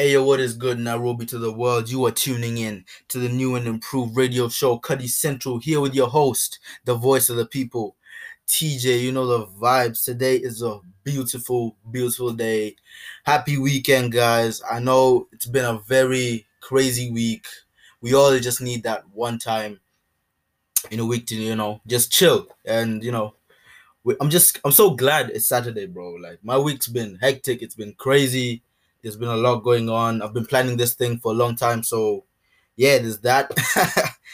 Hey, yo, what is good, Nairobi to the world? You are tuning in to the new and improved radio show, Cuddy Central, here with your host, the voice of the people, TJ. You know the vibes. Today is a beautiful, beautiful day. Happy weekend, guys. I know it's been a very crazy week. We all just need that one time in a week to, you know, just chill and, you know, I'm just, I'm so glad it's Saturday, bro. Like, my week's been hectic, it's been crazy there's been a lot going on. I've been planning this thing for a long time, so yeah, there's that.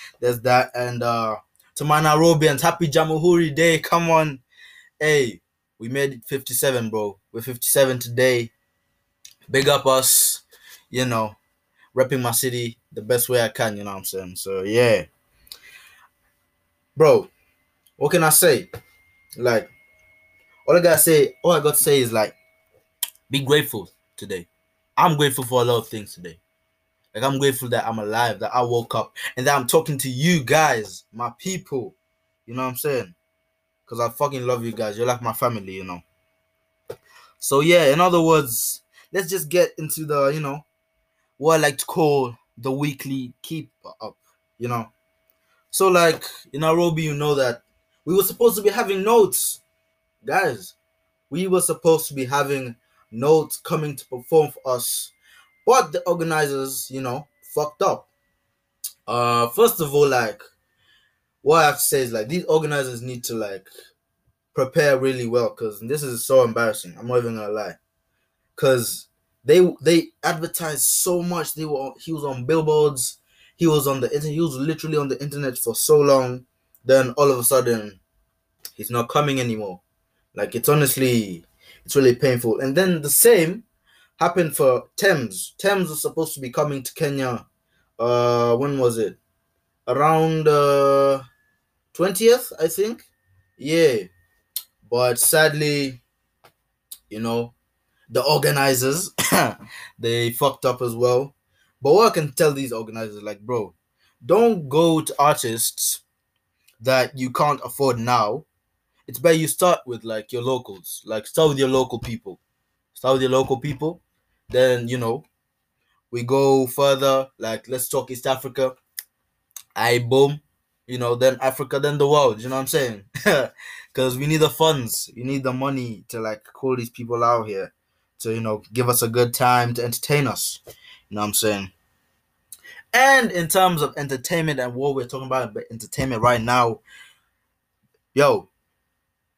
there's that, and uh to my Nairobians, happy Jamhuri Day. Come on, hey, we made it 57, bro. We're 57 today. Big up us, you know, repping my city the best way I can. You know what I'm saying? So yeah, bro. What can I say? Like, all I gotta say, all I got to say is like, be grateful today. I'm grateful for a lot of things today. Like I'm grateful that I'm alive, that I woke up, and that I'm talking to you guys, my people. You know what I'm saying? Because I fucking love you guys. You're like my family, you know. So yeah, in other words, let's just get into the, you know, what I like to call the weekly keep up, you know. So like in Nairobi, you know that we were supposed to be having notes, guys. We were supposed to be having notes coming to perform for us, but the organizers, you know, fucked up. Uh, first of all, like what I have to say is like these organizers need to like prepare really well because this is so embarrassing. I'm not even gonna lie, because they they advertised so much. They were he was on billboards. He was on the internet. He was literally on the internet for so long. Then all of a sudden, he's not coming anymore. Like it's honestly it's really painful. And then the same happened for Thames. Thames was supposed to be coming to Kenya. Uh, when was it? Around uh twentieth, I think. Yeah, but sadly, you know, the organizers they fucked up as well. But what I can tell these organizers, like, bro, don't go to artists that you can't afford now it's better you start with like your locals. Like start with your local people. Start with your local people. Then you know we go further like let's talk east africa. I boom. You know then africa then the world. You know what i'm saying? Because we need the funds. We need the money to like call these people out here to you know give us a good time to entertain us. You know what i'm saying? And in terms of entertainment and what we're talking about but entertainment right now yo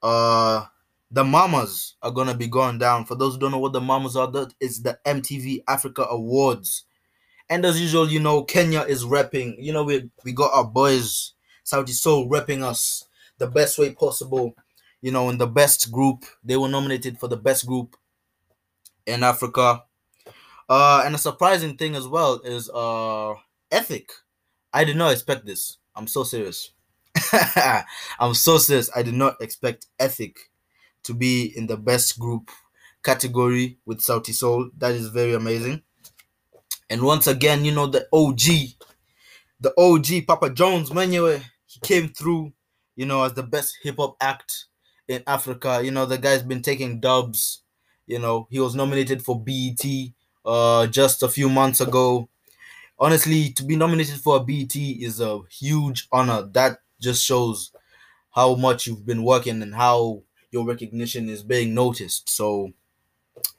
uh the MAMAs are gonna be going down. For those who don't know what the MAMAs are, that is the MTV Africa Awards. And as usual, you know, Kenya is repping. You know, we we got our boys, Sauti Sol repping us the best way possible. You know, in the best group. They were nominated for the best group in Africa. Uh and a surprising thing as well is uh Ethic. I did not expect this. I'm so serious. I'm so serious. I did not expect Ethic to be in the best group category with Sauti Sol. That is very amazing. And once again, you know, the OG, the OG Papa Jones, Manuel, he came through, you know, as the best hip hop act in Africa. You know, the guy's been taking dubs. You know, he was nominated for BET uh just a few months ago. Honestly, to be nominated for a BET is a huge honor. That just shows how much you've been working and how your recognition is being noticed. So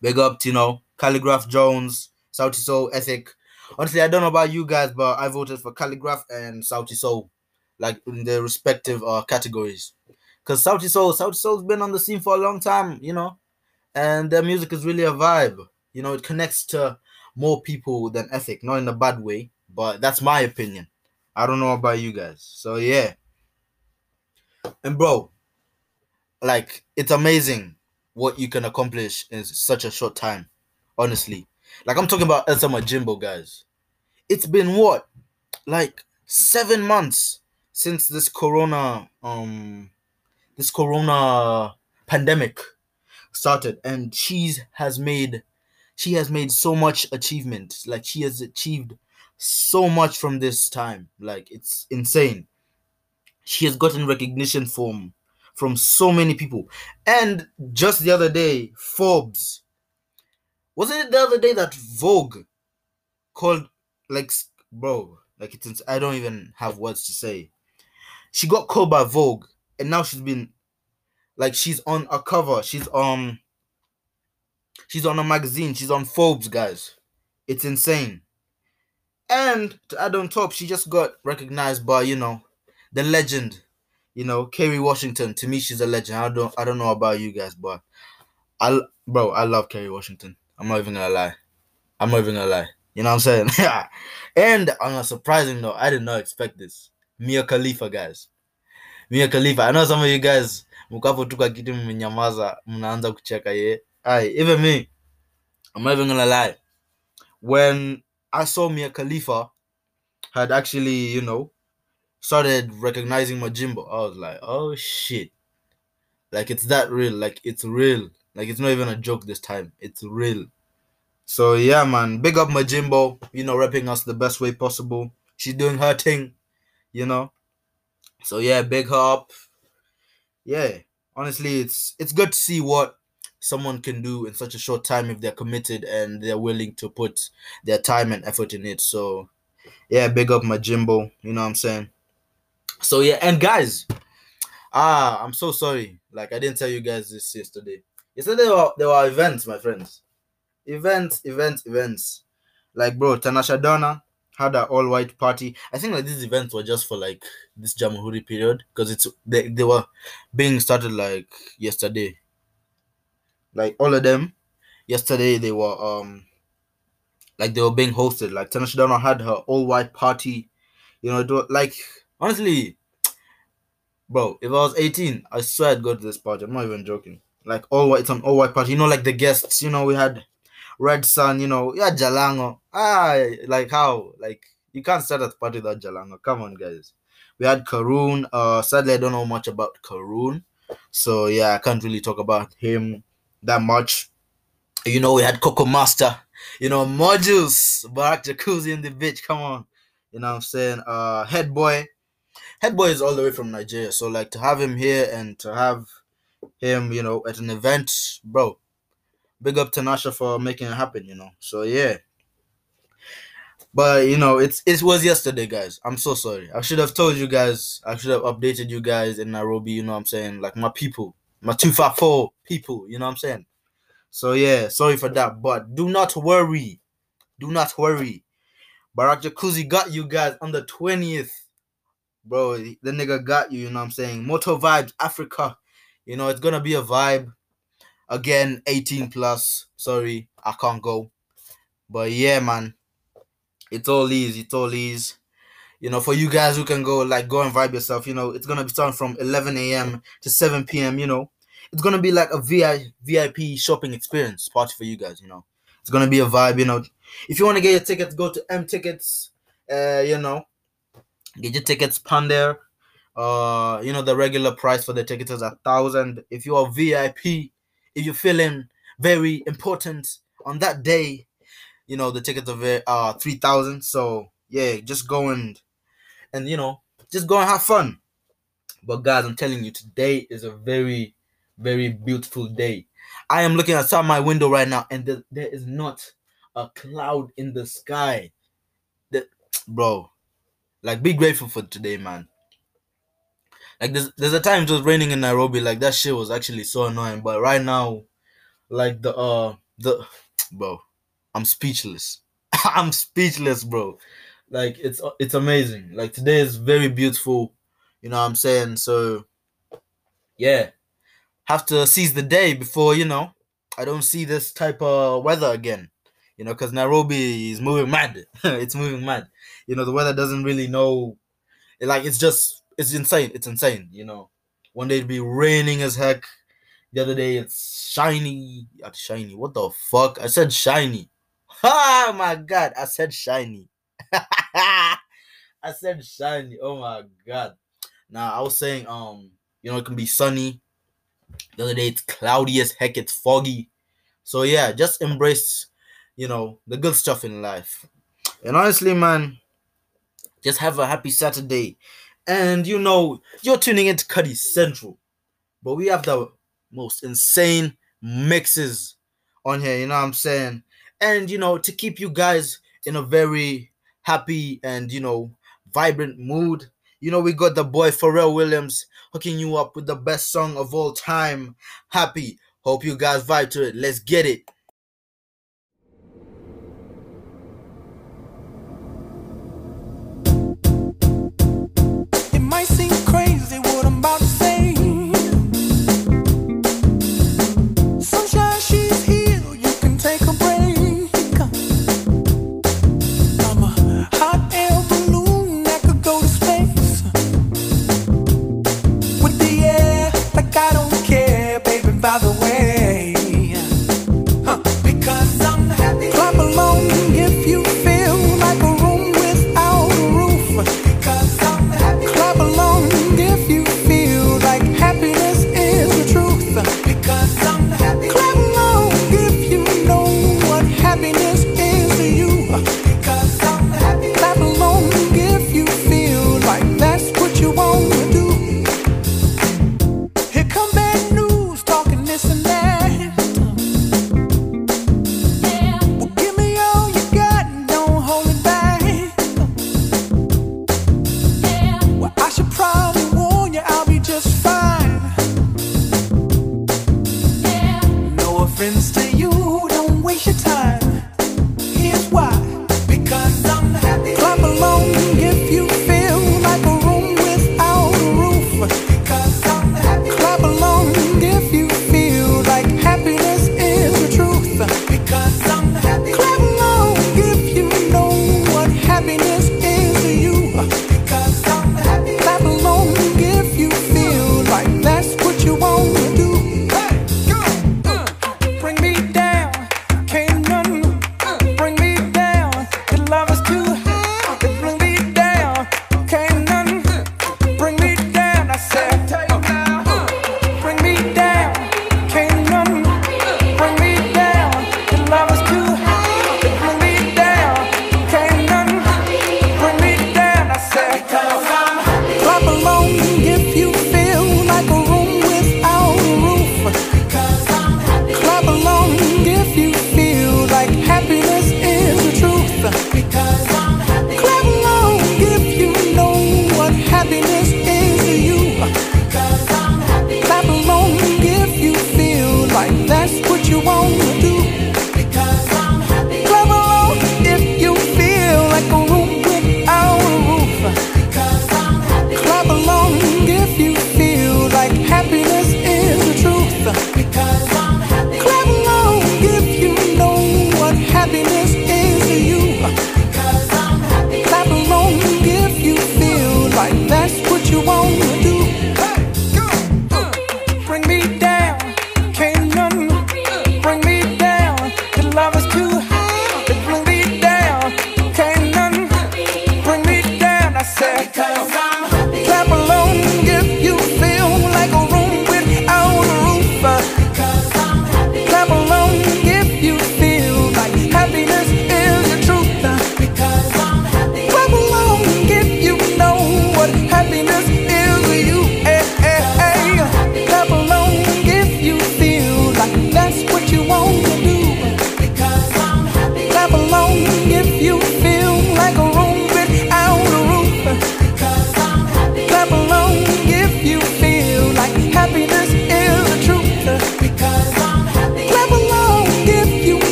big up to you know Khaligraph Jones, Sauti Sol, Ethic. Honestly, I don't know about you guys, but I voted for Khaligraph and Sauti Sol, like in their respective uh categories. Cause Sauti Sol, Sauti Sol's been on the scene for a long time, you know, and their music is really a vibe. You know, it connects to more people than Ethic, not in a bad way, but that's my opinion. I don't know about you guys. So yeah. And bro, like it's amazing what you can accomplish in such a short time. Honestly. Like I'm talking about Elsa Majimbo, guys. It's been what? Like seven months since this corona um this corona pandemic started and she has made she has made so much achievement like she has achieved so much from this time like it's insane she has gotten recognition from from so many people and just the other day forbes wasn't it the other day that vogue called like bro, like it's I don't even have words to say. She got called by Vogue, and now she's been like she's on a cover. She's um she's on a magazine. She's on Forbes, guys. It's insane. And to add on top, she just got recognized by you know the legend, you know Kerry Washington. To me, she's a legend. I don't I don't know about you guys, but I bro I love Kerry Washington. I'm not even gonna lie. I'm not even gonna lie. You know what I'm saying? and on a surprising note, I did not expect this. Mia Khalifa, guys. Mia Khalifa. I know some of you guys mkapotuka kitu mmenyamaza mnaanza kucheka ye. Aye, even me. I'm not even gonna lie. When I saw Mia Khalifa had actually, you know, started recognizing Majimbo, I was like, oh shit. Like it's that real. Like it's real. Like it's not even a joke this time. It's real. So yeah, man, big up Majimbo, you know, repping us the best way possible. She's doing her thing, you know. So yeah, big her up. Yeah, honestly, it's it's good to see what someone can do in such a short time if they're committed and they're willing to put their time and effort in it. So yeah, big up Majimbo, you know what I'm saying? So yeah, and guys, ah, I'm so sorry. Like I didn't tell you guys this yesterday. Yesterday there were, there were events, my friends events, events, events. Like bro, Tanasha Donna had an all white party. I think like these events were just for like this Jamhuri period because it's they, they were being started like yesterday. Like all of them, yesterday they were um like they were being hosted. Like Tanasha Donna had her all white party. You know, like honestly, bro, if I was 18, I swear I'd go to this party. I'm not even joking. Like all white, it's an all white party. You know, like the guests. You know, we had Redsan, you know, yeah, Jalango. Ah, like how? Like you can't start a party without Jalango. Come on, guys. We had Karoon. Uh, sadly, I don't know much about Karoon, so yeah, I can't really talk about him that much. You know, we had Coco Master. You know, modules, Barak Jacuzzi in the bitch. Come on, you know what I'm saying? Uh, Head Boy. Head Boy is all the way from Nigeria, so like to have him here and to have him, you know, at an event, bro big up to Tanasha for making it happen, you know. So yeah. But you know, it's it was yesterday, guys. I'm so sorry. I should have told you guys. I should have updated you guys in Nairobi. You know what I'm saying? Like my people, my two five four people. You know what I'm saying? So yeah, sorry for that. But do not worry. Do not worry. Barak Jacuzzi got you guys on the 20th. Bro, the nigga got you, you know what I'm saying? Moto Vibes Africa. You know, it's gonna be a vibe. Again, 18 plus. Sorry, I can't go. But yeah, man. It's all easy. It's all easy. You know, for you guys who can go, like, go and vibe yourself, you know, it's to be starting from 11 a.m. to 7 p.m., you know. It's to be like a VI, VIP shopping experience party for you guys, you know. It's to be a vibe, you know. If you want to get your tickets, go to M Tickets, uh, you know. Get your tickets, pan there. Uh, you know, the regular price for the tickets is a thousand. If you are VIP, if you're feeling very important on that day, you know the tickets are uh three thousand. So yeah, just go and and you know just go and have fun. But guys, I'm telling you, today is a very very beautiful day. I am looking outside my window right now, and the, there is not a cloud in the sky. That bro, like be grateful for today, man. Like there's there's a time it was raining in Nairobi, like that shit was actually so annoying. But right now, like the uh the bro, I'm speechless. I'm speechless, bro. Like it's it's amazing. Like today is very beautiful. You know what I'm saying? So yeah. Have to seize the day before, you know, I don't see this type of weather again. You know, because Nairobi is moving mad. it's moving mad. You know, the weather doesn't really know. Like it's just it's insane. It's insane. You know, one day it'd be raining as heck. The other day it's shiny. Shiny. What the fuck? I said shiny. Oh my god! I said shiny. I said shiny. Oh my god. Now I was saying, um, you know, it can be sunny. The other day it's cloudy as heck. It's foggy. So yeah, just embrace, you know, the good stuff in life. And honestly, man, just have a happy Saturday. And you know, you're tuning into Cuddy Central. But we have the most insane mixes on here, you know what I'm saying? And you know, to keep you guys in a very happy and you know vibrant mood. You know, we got the boy Pharrell Williams hooking you up with the best song of all time, Happy. Hope you guys vibe to it. Let's get it.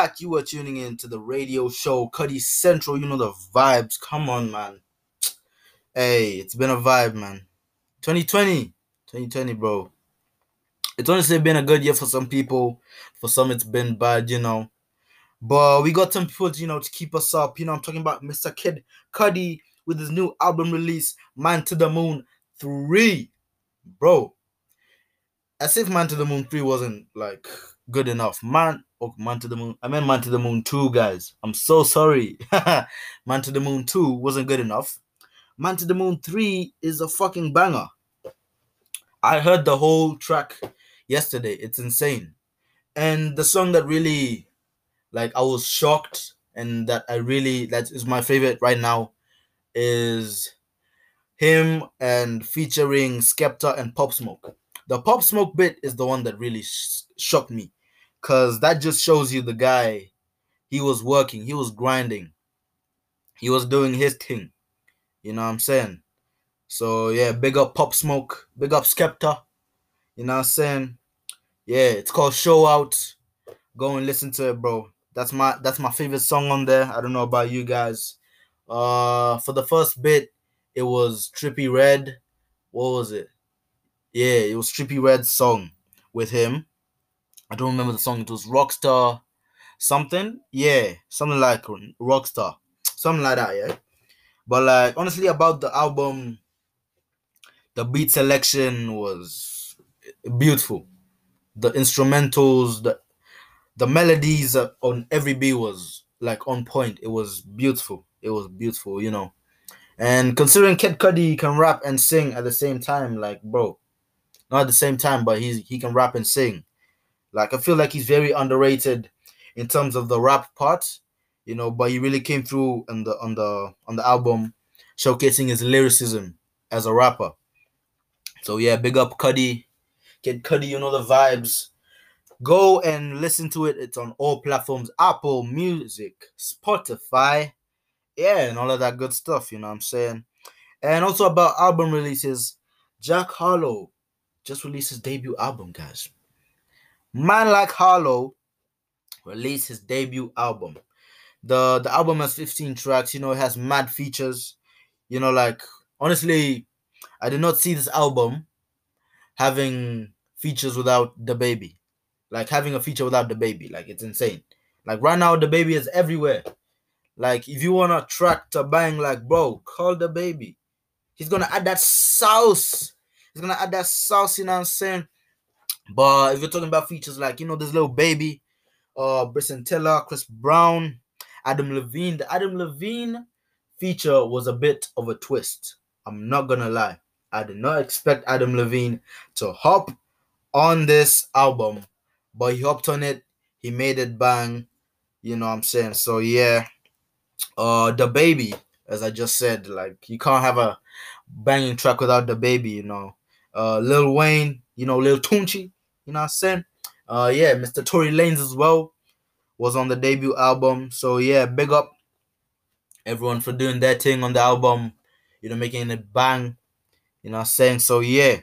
Back. You are tuning in to the radio show Cuddy Central. You know the vibes. Come on, man. Hey, it's been a vibe, man. 2020. 2020, bro. It's honestly been a good year for some people. For some, it's been bad, you know. But we got some people, you know, to keep us up. You know, I'm talking about Mr. Kid Cudi with his new album release, Man on the Moon 3. Bro, as if Man on the Moon 3 wasn't like good enough. Man, oh, Man on the Moon. I meant Man on the Moon 2, guys. I'm so sorry. Man on the Moon 2 wasn't good enough. Man on the Moon 3 is a fucking banger. I heard the whole track yesterday. It's insane. And the song that really like I was shocked and that I really that is my favorite right now is him and featuring Skepta and Pop Smoke. The Pop Smoke bit is the one that really sh- shocked me because that just shows you the guy. He was working, he was grinding, he was doing his thing. You know what I'm saying? So yeah, big up Pop Smoke, big up Skepta. You know what I'm saying? Yeah, it's called Show Out. Go and listen to it, bro. That's my that's my favorite song on there. I don't know about you guys. Uh for the first bit, it was Trippie Redd. What was it? Yeah, it was Trippie Redd's song with him. I don't remember the song. It was Rockstar something. Yeah, something like Rockstar. Something like that, yeah. But like honestly about the album, the beat selection was beautiful. The instrumentals, the the melodies on every beat was like on point. It was beautiful. It was beautiful, you know. And considering Kid Cudi can rap and sing at the same time, like bro, not at the same time, but he's he can rap and sing. Like I feel like he's very underrated in terms of the rap part, you know, but he really came through on the on the on the album, showcasing his lyricism as a rapper. So yeah, big up Cudi, Kid Cudi, you know the vibes. Go and listen to it. It's on all platforms: Apple Music, Spotify, yeah, and all of that good stuff. You know what I'm saying? And also about album releases, Jack Harlow just released his debut album, guys. Man like Harlow released his debut album. The the album has 15 tracks, you know, it has mad features. You know, like honestly, I did not see this album having features without DaBaby. Like having a feature without DaBaby. Like it's insane. Like right now, DaBaby is everywhere. Like if you want a track to bang, like bro, call DaBaby. He's gonna add that sauce. He's gonna add that sauce, you know what I'm saying? But if you're talking about features like you know this little baby, uh Bryson Tiller, Chris Brown, Adam Levine. The Adam Levine feature was a bit of a twist. I'm not gonna lie. I did not expect Adam Levine to hop on this album, but he hopped on it. He made it bang. You know what I'm saying? So yeah. Uh DaBaby, as I just said, like you can't have a banging track without DaBaby, you know. Uh Lil Wayne, you know, Lil Tunechi, you know what I'm saying? Uh yeah, Mr. Tory Lanez as well was on the debut album. So yeah, big up everyone for doing their thing on the album, you know, making it bang. You know what I'm saying? So yeah.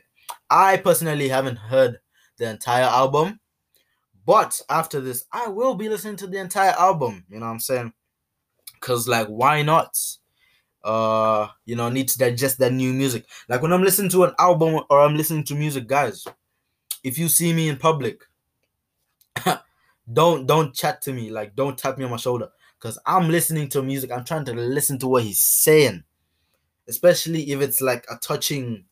I personally haven't heard the entire album. But after this, I will be listening to the entire album. You know what I'm saying? Cause like why not? Uh, you know, need to digest that new music. Like when I'm listening to an album or I'm listening to music, guys, if you see me in public, don't don't chat to me. Like don't tap me on my shoulder. Cause I'm listening to music. I'm trying to listen to what he's saying. Especially if it's like a touching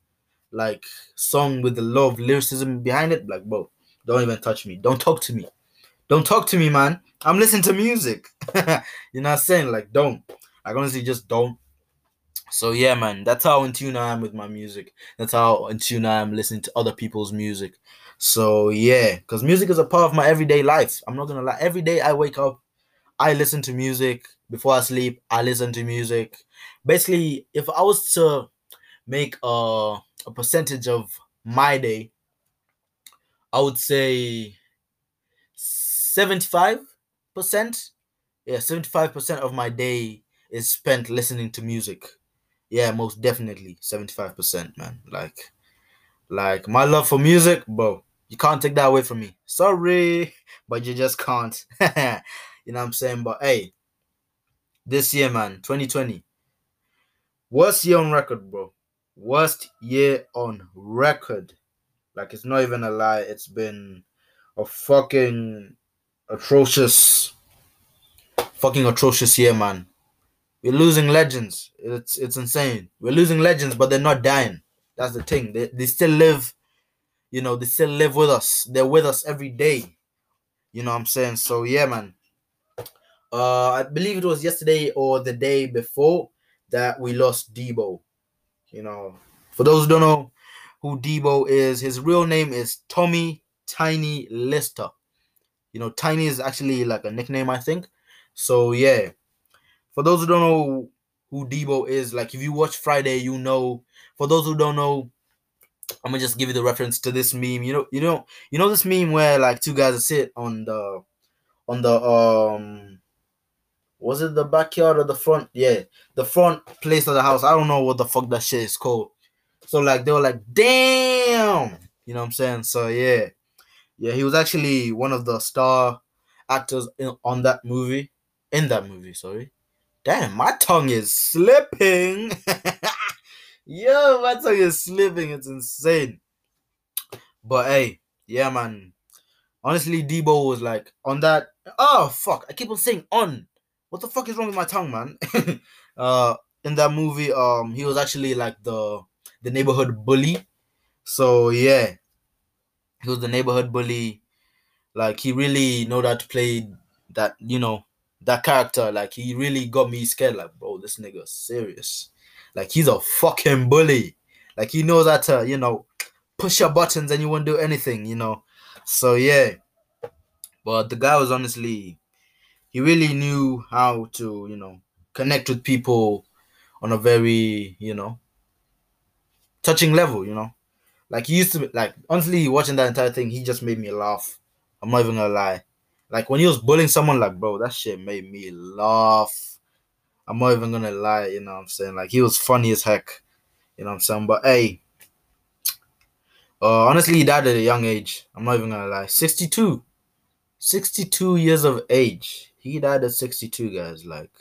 like song with the love lyricism behind it. Like, bro, don't even touch me. Don't talk to me. Don't talk to me, man. I'm listening to music. You're not saying like don't. Like honestly, just don't. So yeah, man, that's how in tune I am with my music. That's how in tune I am listening to other people's music. So yeah, because music is a part of my everyday life. I'm not gonna lie. Every day I wake up, I listen to music. Before I sleep, I listen to music. Basically, if I was to make a, a percentage of my day, I would say 75%. Yeah, 75% of my day is spent listening to music. Yeah, most definitely 75%, man. Like like my love for music, bro. You can't take that away from me. Sorry, but you just can't. you know what I'm saying? But hey, this year, man, 2020. Worst year on record, bro. Worst year on record. Like it's not even a lie. It's been a fucking atrocious, fucking atrocious year, man. We're losing legends. It's it's insane. We're losing legends, but they're not dying. That's the thing. They they still live. You know, they still live with us. They're with us every day. You know what I'm saying? So yeah, man. Uh, I believe it was yesterday or the day before that we lost Debo. You know, for those who don't know who Debo is, his real name is Tommy Tiny Lister. You know, Tiny is actually like a nickname, I think. So yeah, for those who don't know who Debo is. Like if you watch Friday, you know. For those who don't know, I'm gonna just give you the reference to this meme. You know, you know, you know this meme where like two guys sit on the on the um was it the backyard or the front? Yeah, the front place of the house. I don't know what the fuck that shit is called. So like they were like, damn, you know what I'm saying? So yeah, yeah, he was actually one of the star actors in, on that movie. In that movie, sorry. Damn, my tongue is slipping. Yo, my tongue is slipping. It's insane. But hey, yeah, man. Honestly, Debo was like on that. Oh fuck! I keep on saying on. What the fuck is wrong with my tongue, man? uh, in that movie, um, he was actually like the the neighborhood bully. So yeah, he was the neighborhood bully. Like he really know that to play that, you know, that character. Like he really got me scared. Like, bro, this nigga serious. Like he's a fucking bully. Like he knows how to, you know, push your buttons and you won't do anything, you know. So yeah. But the guy was honestly he really knew how to, you know, connect with people on a very, you know, touching level, you know. Like he used to like honestly watching that entire thing, he just made me laugh. I'm not even gonna lie. Like when he was bullying someone, like bro, that shit made me laugh. I'm not even gonna lie, you know what I'm saying? Like he was funny as heck. You know what I'm saying? But hey, uh honestly he died at a young age. I'm not even gonna lie. 62. 62 years of age. He died at 62, guys. Like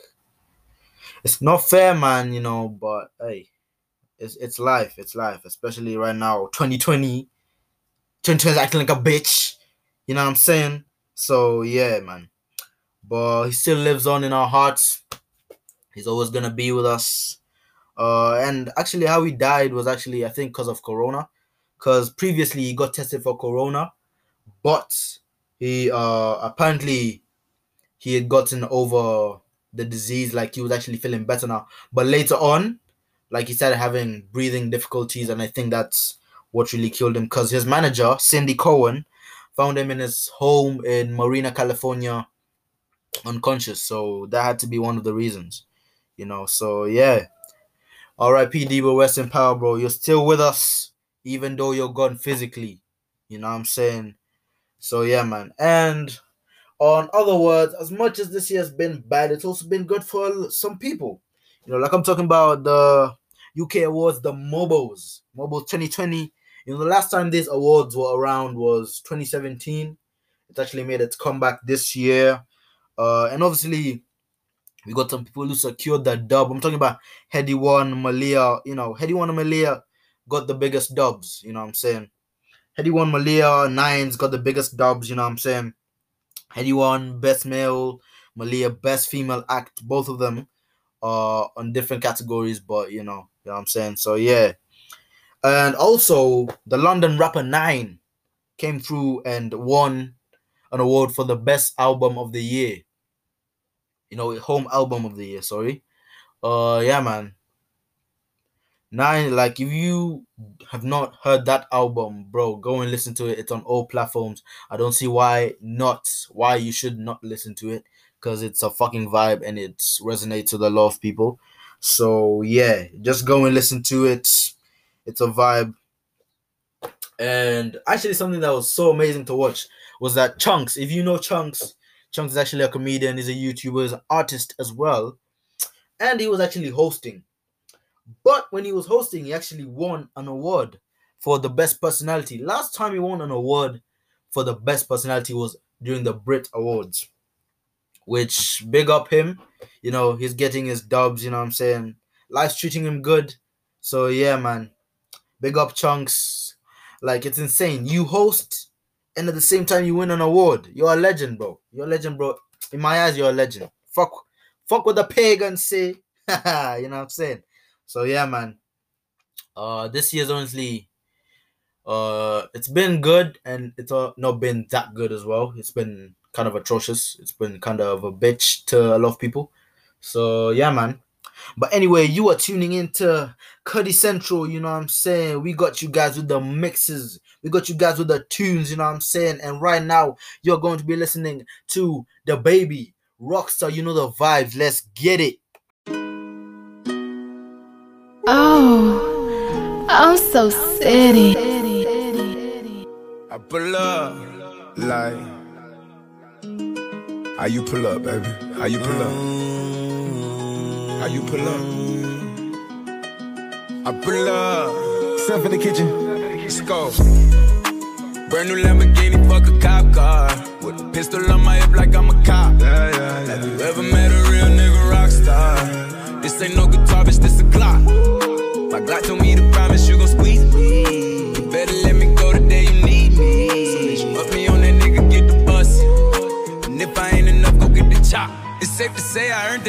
it's not fair, man, you know, but hey, it's it's life. It's life, especially right now, 2020. 2020 is acting like a bitch. You know what I'm saying? So yeah, man. But he still lives on in our hearts. He's always gonna be with us. Uh, and actually, how he died was actually I think because of Corona, because previously he got tested for Corona, but he uh apparently he had gotten over the disease, like he was actually feeling better now. But later on, like he started having breathing difficulties, and I think that's what really killed him because his manager, Cindy Cohen, found him in his home in Marina, California, unconscious. So that had to be one of the reasons, you know. So yeah, R.I.P. Debo, rest in power, bro. You're still with us, even though you're gone physically. You know what I'm saying? So yeah, man. And on other words, as much as this year has been bad, it's also been good for some people. You know, like I'm talking about the UK awards, the Mobos, Mobos 2020. You know, the last time these awards were around was 2017. It actually made its comeback this year. Uh, and obviously, we got some people who secured that dub. I'm talking about Headie One, Mahalia. You know, Headie One and Mahalia got the biggest dubs. You know what I'm saying? Headie One, Mahalia, Nines got the biggest dubs. You know what I'm saying? Headie One, Best Male, Mahalia, Best Female Act. Both of them on different categories, but you know, you know what I'm saying? So yeah. And also the London rapper Nine came through and won an award for the best album of the year. You know, home album of the year, sorry. Uh yeah, man. Nine, like if you have not heard that album, bro, go and listen to it. It's on all platforms. I don't see why not why you should not listen to it because it's a fucking vibe and it resonates with a lot of people. So yeah, just go and listen to it. It's a vibe. And actually, something that was so amazing to watch was that Chunkz. If you know Chunkz, Chunkz is actually a comedian. He's a YouTuber, he's an artist as well, and he was actually hosting. But when he was hosting, he actually won an award for the best personality. Last time he won an award for the best personality was during the Brit Awards which big up him. You know, he's getting his dubs, you know what I'm saying? Life's treating him good. So yeah, man. Big up Chunkz. Like it's insane. You host and at the same time you win an award. You're a legend, bro. You're a legend, bro. In my eyes, you're a legend. Fuck fuck what the pagans say. you know what I'm saying? So yeah, man. Uh this year's honestly uh it's been good and it's uh, not been that good as well. It's been kind of atrocious. It's been kind of a bitch to a lot of people. So yeah, man. But anyway, you are tuning into Cuddy Central, you know what I'm saying? We got you guys with the mixes. We got you guys with the tunes, you know what I'm saying? And right now, you're going to be listening to DaBaby Rockstar, you know the vibes. Let's get it. Oh, I'm so city. I pull up like how you pull up, baby? How you pull up? How you pull up? I pull up. Step in the kitchen. Let's go. Brand new Lamborghini, fuck a cop car. With a pistol on my hip like I'm a cop. Yeah, yeah, yeah. Have you ever met a real nigga rock star? This ain't no guitar, bitch, this a Glock. My Glock told me to promise you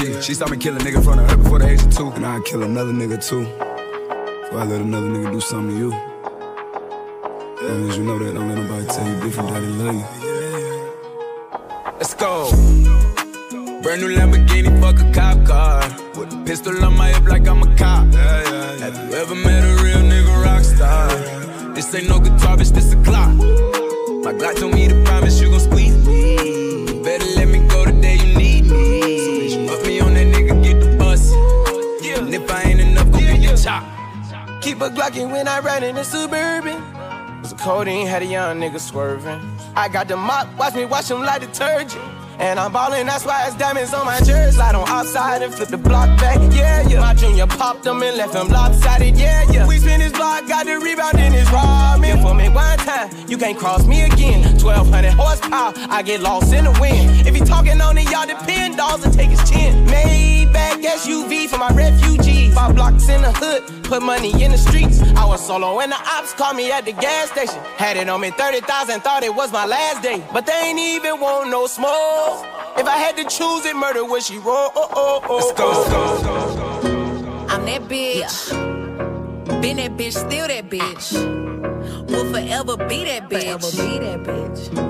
G, she saw me kill a nigga in front of her before the age of two. And I'd kill another nigga too. Before I let another nigga do something to you. As long as you know that, don't let nobody tell you different that they love you. Let's go. Brand new Lamborghini, fuck a cop car. With a pistol on my hip like I'm a cop. Have you ever met a real nigga rock star? This ain't no guitar, bitch, this a Glock. My Glock told me to promise you gon' squeeze me. You better let me go the day you need me. Keep a Glockin' when I ride in the Suburban. Cause the codeine had a young nigga swerving. I got the mop, watch me wash him like detergent. And I'm ballin', that's why it's diamonds on my jersey. Slide on outside and flip the block back, yeah, yeah. My junior popped him and left him lopsided, yeah, yeah. We spin his block, got the rebound in his ramen. For me one time, you can't cross me again. 1200 horsepower, I get lost in the wind. If he talking on it, y'all depend, dolls and take his chin. Maybach SUV for my refugees. Five blocks in the hood, put money in the streets. I was solo when the ops called me at the gas station. Had it on me 30,000, thought it was my last day. But they ain't even want no smoke. If I had to choose it, murder would she roll? Oh, oh, oh, oh. Let's go. Oh. I'm that bitch. Been that bitch, still that bitch. Will forever be that bitch. Forever be that bitch.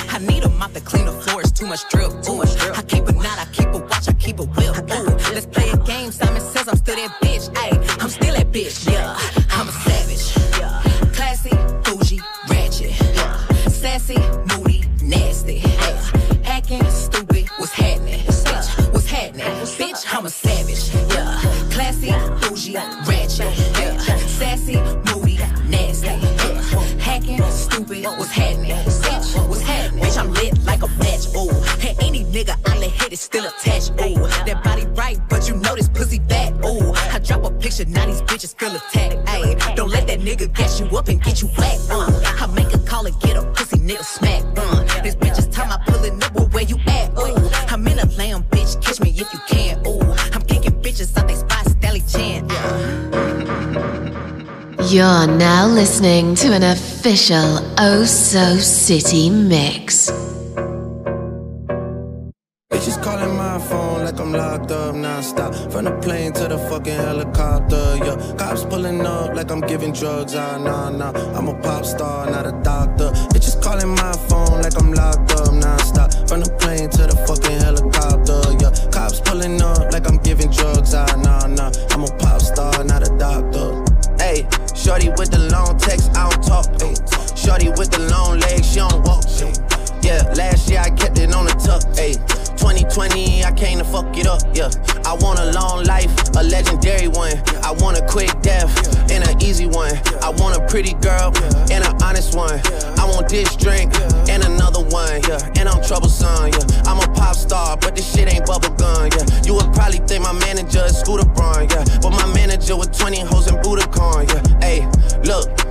I need a mop to clean the floors, too much drip. Too much drip. I keep a knot, I keep a watch, I keep a whip. You're now listening to an official Oh So City mix. I want a long life, a legendary one. I want a quick death and an easy one. I want a pretty girl and an honest one. I want this drink and another one. And I'm troublesome. I'm a pop star, but this shit ain't bubblegum. Yeah. You would probably think my manager is Scooter Braun. Yeah. But my manager with 20 hoes and Budokan. Yeah. Hey, look.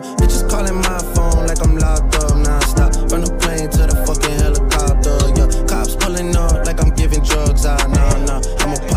Bitches calling my phone like I'm locked up Nonstop, Run the plane to the fucking helicopter, yeah. Cops pulling up like I'm giving drugs out, nah, nah. I'm a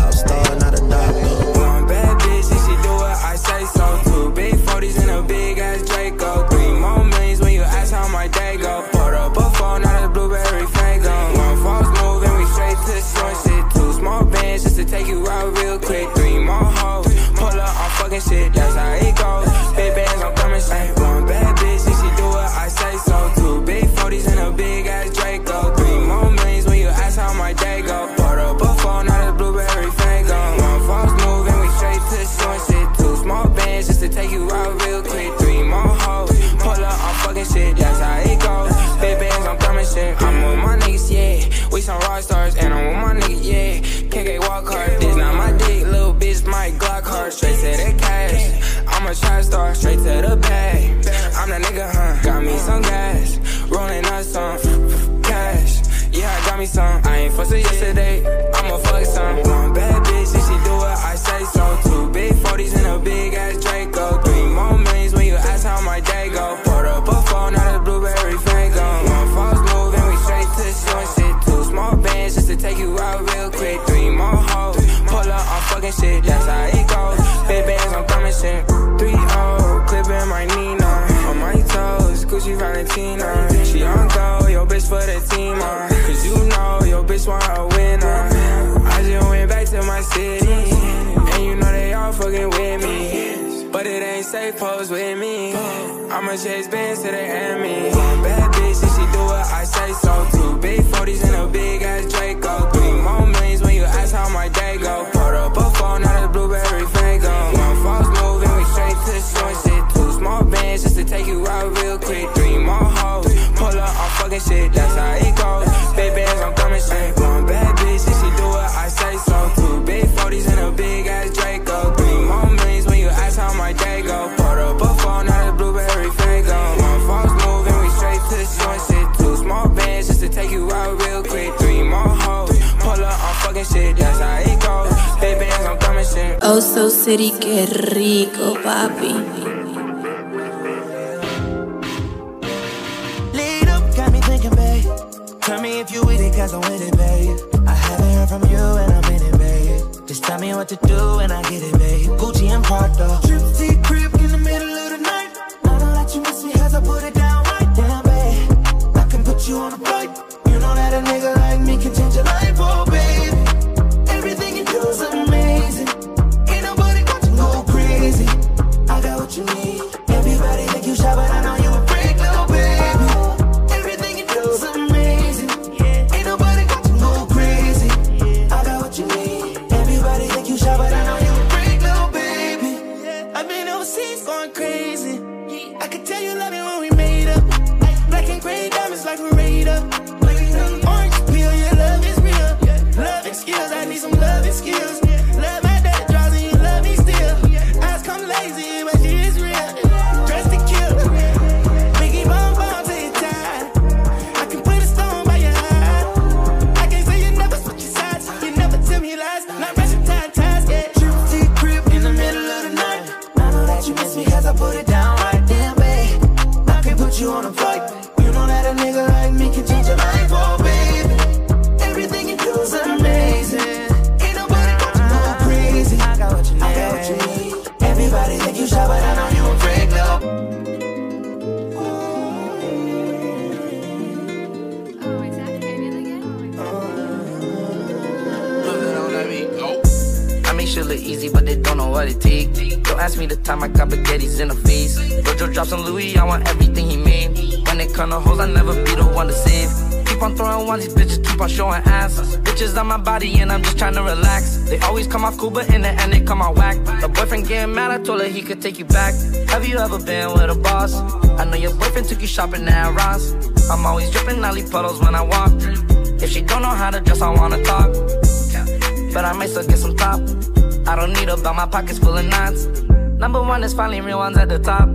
wasn't yesterday. Chase bands to the Emmys. city, qué rico, papi. Lead up, got me thinking, babe. Tell me if you with it, cause I'm with it, babe. I haven't heard from you and I'm in it, babe. Just tell me what to do and I get it, babe. Gucci and Prada. Trip deep crib in the middle of the night. I know that you miss me cause I put it down right. Damn, babe. I can put you on a flight. You know that a nigga showing ass. Bitches on my body, and I'm just trying to relax. They always come off cool, but in the end, they come out whack. The boyfriend getting mad, I told her he could take you back. Have you ever been with a boss? I know your boyfriend took you shopping at Ross. I'm always dripping Nelly puddles when I walk. If she don't know how to dress, I wanna talk. But I might still get some top. I don't need a belt, my pockets full of knots. Number one is finally real ones at the top.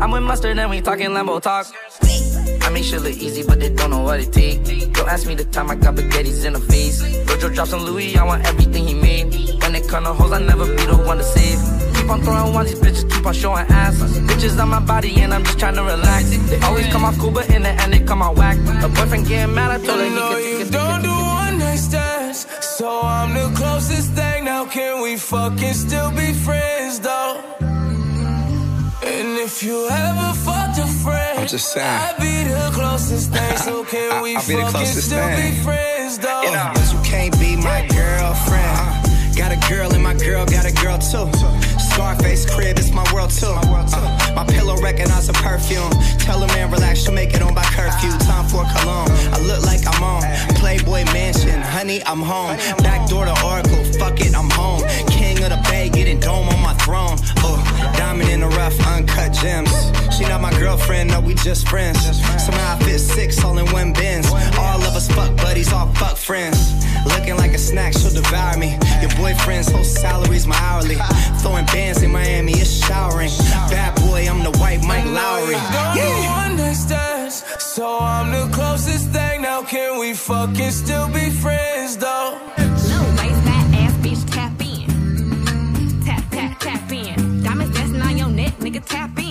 I'm with mustard and we talking Lambo talk. I make shit look easy, but they don't know what it take. Don't ask me the time I got spaghettis in the face. Virgil drops on Louis, I want everything he made. When it come to hoes, I never be the one to save. Keep on throwing ones, these bitches keep on showing ass. Bitches on my body, and I'm just trying to relax. They always come off cool, but in the end, they come out whack. A boyfriend getting mad, I told her he know could take you don't do one night stands, so I'm the closest thing. Now can we fucking still be friends though? And if you ever fucked a friend, I'm just saying. I'd be the closest thing. So can we I'll be the closest still thing. be friends though? Yeah, but you can't be my girlfriend. Uh, got a girl and my girl got a girl too. Scarface crib, it's my world too. Uh, my pillow recognize a perfume. Tell a man relax, you make it on by curfew. Time for cologne. I look like I'm on Playboy Mansion. Honey, I'm home. Back door to Oracle. Fuck it, I'm home. King of the Bay, getting dome on my throne. Oh, diamond in the rough, uncut gems. She not my girlfriend, no, we just friends. Somehow I fit six all in one bins. All of us fuck buddies, all fuck friends. Looking like a snack, she'll devour me. Your boyfriend's whole salary's my hourly. Throwing bands in Miami, it's showering. Bad boy, I'm the white Mike Lowry. Don't do one night stands, so I'm the closest thing. Now can we fucking still be friends though? Little waist, fat ass bitch, tap in. Tap, tap, tap in. Diamonds dancing on your neck, nigga, tap in.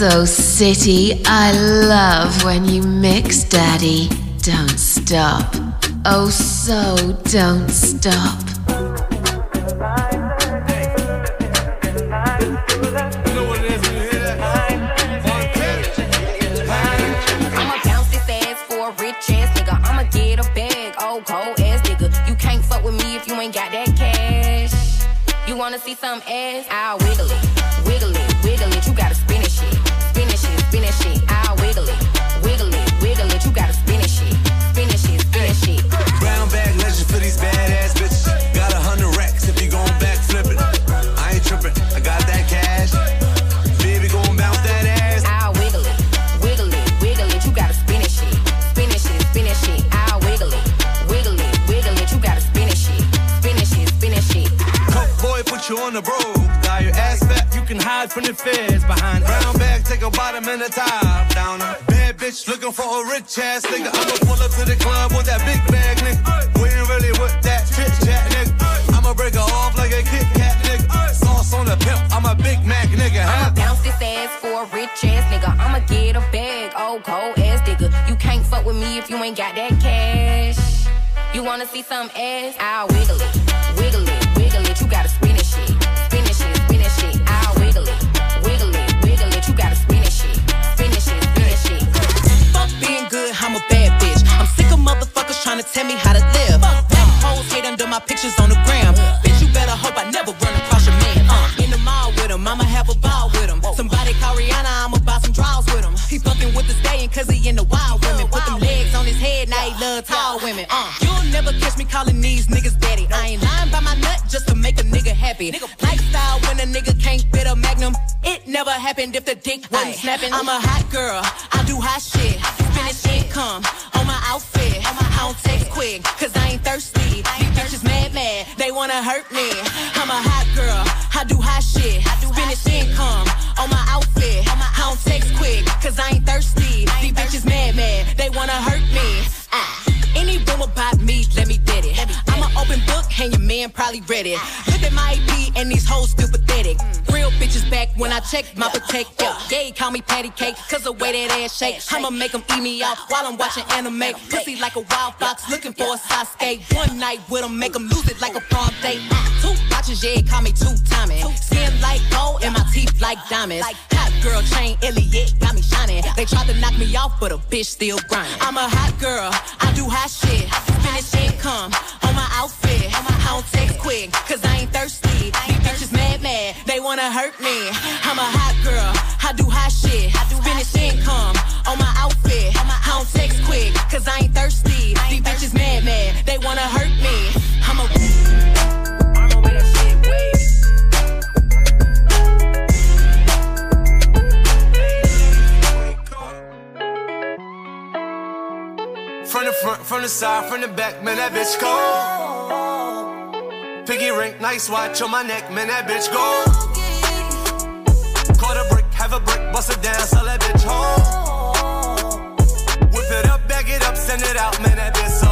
So city, I love when you mix, Daddy. Don't stop. Oh, so don't stop. I'ma bounce this ass for a rich ass nigga. I'ma get a bag, old cold ass nigga. You can't fuck with me if you ain't got that cash. You wanna see some ass? I'll wiggle it, wiggle it, spin it shit, spin it shit. I'll wiggle it, wiggle it, wiggle it. You gotta spin shit, spin shit, spin shit. Brown bag legend for these badass bitches. Got a hundred racks if you gon' it. I ain't tripping, I got that cash. Baby, gon' bounce that ass. I'll wiggle it, wiggle it, wiggle it. You gotta spin shit, spin shit, spin shit. I'll wiggle it, wiggle it, wiggle it. You gotta spin shit, spin shit, spin it shit. Coke boy, put you on the road. Hide from the feds behind brown bag. Take a bottom and a top down. Bad bitch looking for a rich ass nigga. I'ma pull up to the club with that big bag, nigga. We ain't really with that chit chat, nigga. I'ma break her off like a Kit Kat, nigga. Sauce on the pimp, I'm a Big Mac, nigga. I'ma bounce this ass for a rich ass nigga. I'ma get a bag, old cold ass nigga. You can't fuck with me if you ain't got that cash. You wanna see some ass? I'll wiggle it, wiggle it, wiggle it. You trying tell me how to live. Black hoes hate under my pictures on the gram. Bitch, you better hope I never run across your man. Uh, in the mall with him, I'ma have a ball on his head, now he love tall women. Uh, you'll never catch me calling these niggas daddy. I ain't lying by my nut just to make a nigga happy. Lifestyle when a nigga can't fit a magnum. It never happened if the dick wasn't snapping. I'm a hot girl, I do hot shit. Finish income on my outfit. I don't text quick, cause I ain't thirsty. These bitches mad, mad, they wanna hurt me. I'm a hot girl, I do hot shit. Finish income on my outfit. I don't text quick, cause I ain't thirsty. These bitches mad, mad, they wanna hurt me. Ah. Any room about me, let me get it. I'm an open book, and your man probably read it. Look at my EP, and these hoes still pathetic. Real bitches back when I check my protect. Yo, yeah, call me patty cake, cause the way that ass shake. I'ma make them eat me out while I'm watching anime. Pussy like a wild fox, looking for a Sasuke. One night with them, make them lose it like a prom date. Two watches, yeah, call me two timing. Skin like gold, and my teeth like diamonds. Hot girl chain, Elliot, got me shining. They tried to knock me off, but a bitch still grinding. I'm a hot girl, I do hot shit. Finish income on my outfit. I don't text quick, cause I ain't thirsty. These bitches mad, mad, they wanna hurt me. I'm a hot girl, I do hot shit. Finish income on my outfit. I don't text quick, cause I ain't thirsty. These bitches mad, mad, they wanna hurt me. Front, from the side, from the back, man, that bitch go. Piggy ring, nice watch on my neck, man, that bitch go. Caught a brick, have a brick, bust it down, sell that bitch home. Whip it up, bag it up, send it out, man, that bitch so.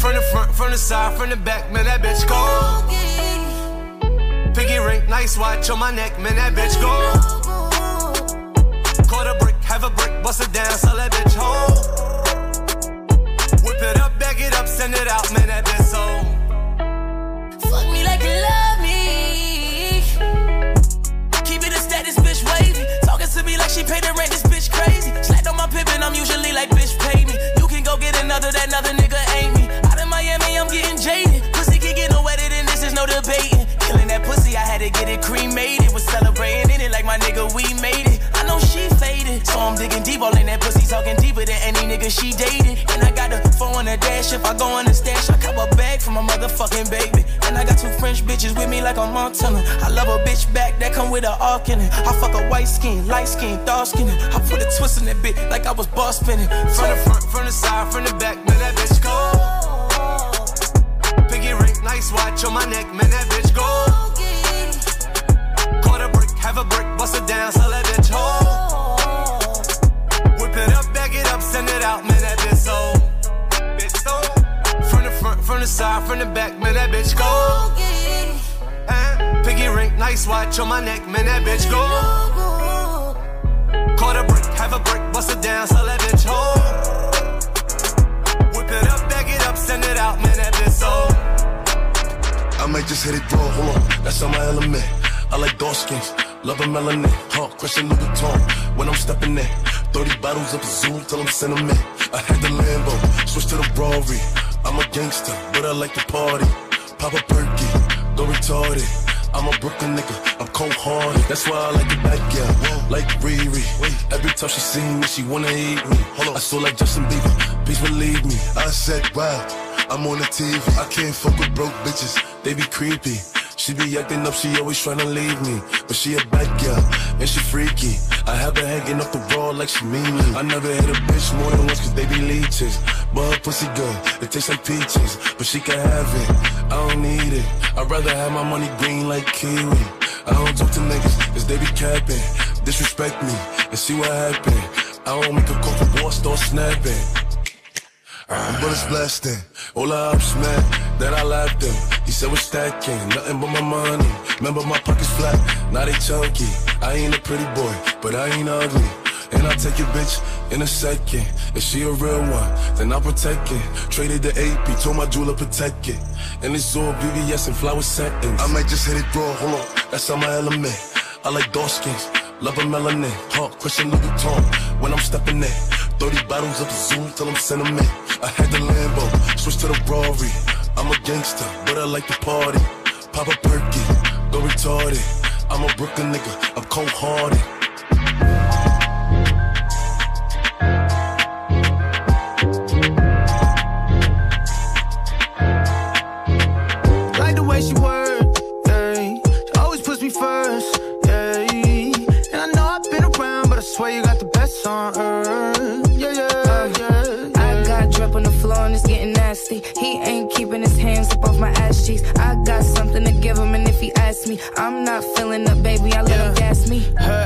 From the front, from the side, from the back, man, that bitch go. Piggy ring, nice watch on my neck, man, that bitch go. Caught a brick, have a brick, bust it down, sell that bitch home. Send it out, man, that bitch so. Fuck me like you love me. Keep it a status, bitch wavy. Talking to me like she paid the rent, this bitch crazy. Slapped on my pippin', I'm usually like, bitch, pay me. You can go get another, that another nigga ain't me. Out in Miami, I'm getting jaded. Pussy can get no wetter than this, is no debating. Killing that pussy, I had to get it cremated. Was celebrating in it like my nigga, we made it. I know she faded, so I'm digging deep, all in that pussy, talking deeper than any nigga she dated. And A on the dash, if I go on the stash, I cop a bag for my motherfucking baby. And I got two French bitches with me like I'm Montana. I love a bitch back that come with a arc in it. I fuck a white skin, light skin, dark skin. I put a twist in that bitch like I was boss spinning. From the front, from the side, from the back, man, that bitch go. Piggy ring, nice watch on my neck, man, that bitch go. Caught a brick, have a brick, bust it down, sell that bitch home. Whip it up, bag it up, send it out, man, that bitch so. From the side, from the back, man, that bitch go. Eh, Piggy ring, nice watch on my neck, man, that bitch go. Caught a brick, have a brick, bust it down, sell that bitch home. Whip it up, bag it up, send it out, man, that bitch so. I might just hit it raw, hold on, that's on my element. I like dark skins, love a melanin, huh? Christian Louboutin, when I'm stepping in. 30 bottles of Zoom till I'm sentiment. I had the Lambo, switch to the Rari. I'm a gangster, but I like to party. Pop a perky, go retarded. I'm a Brooklyn nigga, I'm cold hearted. That's why I like the back, yeah. Like Riri. Every time she see me, she wanna eat me. I saw like Justin Bieber, please believe me. I said, wow, I'm on the TV. I can't fuck with broke bitches, they be creepy. She be acting up, she always tryna leave me. But she a bad girl, and she freaky. I have her hanging off the wall like she mean me. I never hit a bitch more than once cause they be leeches. But her pussy good, it tastes like peaches. But she can have it, I don't need it. I'd rather have my money green like kiwi. I don't talk to niggas, cause they be capping. Disrespect me, and see what happen. I don't make a call for war, start snapping. Uh, bullets blasting, all the mad that I laughed him. He said we're stacking, nothing but my money. Remember my pockets flat, now they chunky. I ain't a pretty boy, but I ain't ugly. And I'll take your bitch in a second. If she a real one, then I'll protect it. Traded the AP, told my jeweler protect it. And it's all BBS and flower settings. I might just hit it raw, hold on, that's on my element. I like dark skins, love a melanin. Huh, question Christian Louboutin, when I'm stepping in. 30 bottles of Zoom till I'm sentiment. I had the Lambo, switch to the Rory. I'm a gangster, but I like to party. Pop a perky, go retarded. I'm a Brooklyn nigga, I'm cold hearted. Cheeks. I got something to give him, and if he asks me, I'm not feeling up, baby. I let him gas me. Her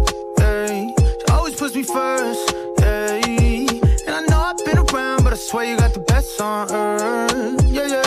puts me first, yeah. And I know I've been around, but I swear you got the best on earth, yeah, yeah.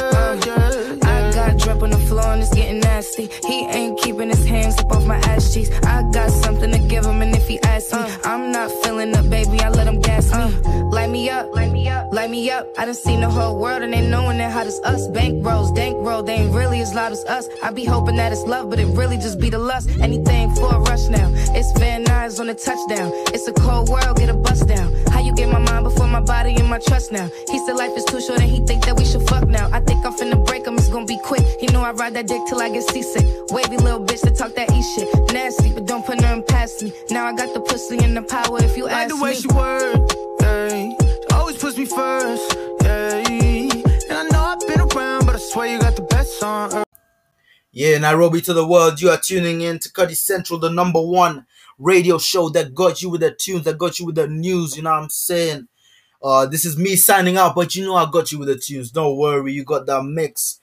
Drip on the floor and it's getting nasty. He ain't keeping his hands up off my ass cheeks. I got something to give him, and if he asks me, uh. I'm not feeling up, baby. I let him gas me. Uh. Light me up, light me up, light me up. I done seen the whole world and they knowing that hot as us. Bank rolls, dank roll, they ain't really as loud as us. I be hoping that it's love, but it really just be the lust. Anything for a rush now. It's Van Nuys on a touchdown. It's a cold world, get a bust down. How get my mind before my body and my trust now? He said life is too short and he think that we should fuck now. I think I'm finna break him, it's gonna be quick. He know I ride that dick till I get seasick. Wavy little bitch that talk that E shit. Nasty, but don't put nothing past me. Now I got the pussy and the power if you Like ask the way me. she work, yeah. She always puts me first, yeah. And I know I've been around, but I swear you got the best on earth. Uh. Yeah, Nairobi to the world. You are tuning in to Cuddy Central, the number one radio show that got you with the tunes, that got you with the news. You know what I'm saying? Uh, this is me signing out, but you know I got you with the tunes. Don't worry, you got that mix.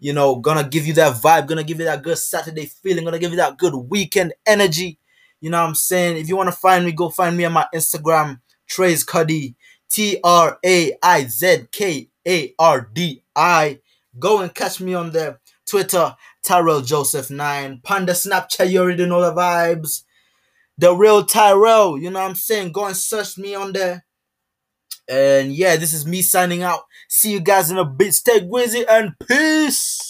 You know, gonna give you that vibe, gonna give you that good Saturday feeling, gonna give you that good weekend energy. You know what I'm saying? If you wanna find me, go find me on my Instagram, Trace Cuddy, T R A I Z K A R D I. Go and catch me on the Twitter, Tyrell Joseph 9. Panda Snapchat, you already know the vibes. The real Tyrell, you know what I'm saying? Go and search me on there. And yeah, this is me signing out. See you guys in a bit. Stay gwizzy and peace.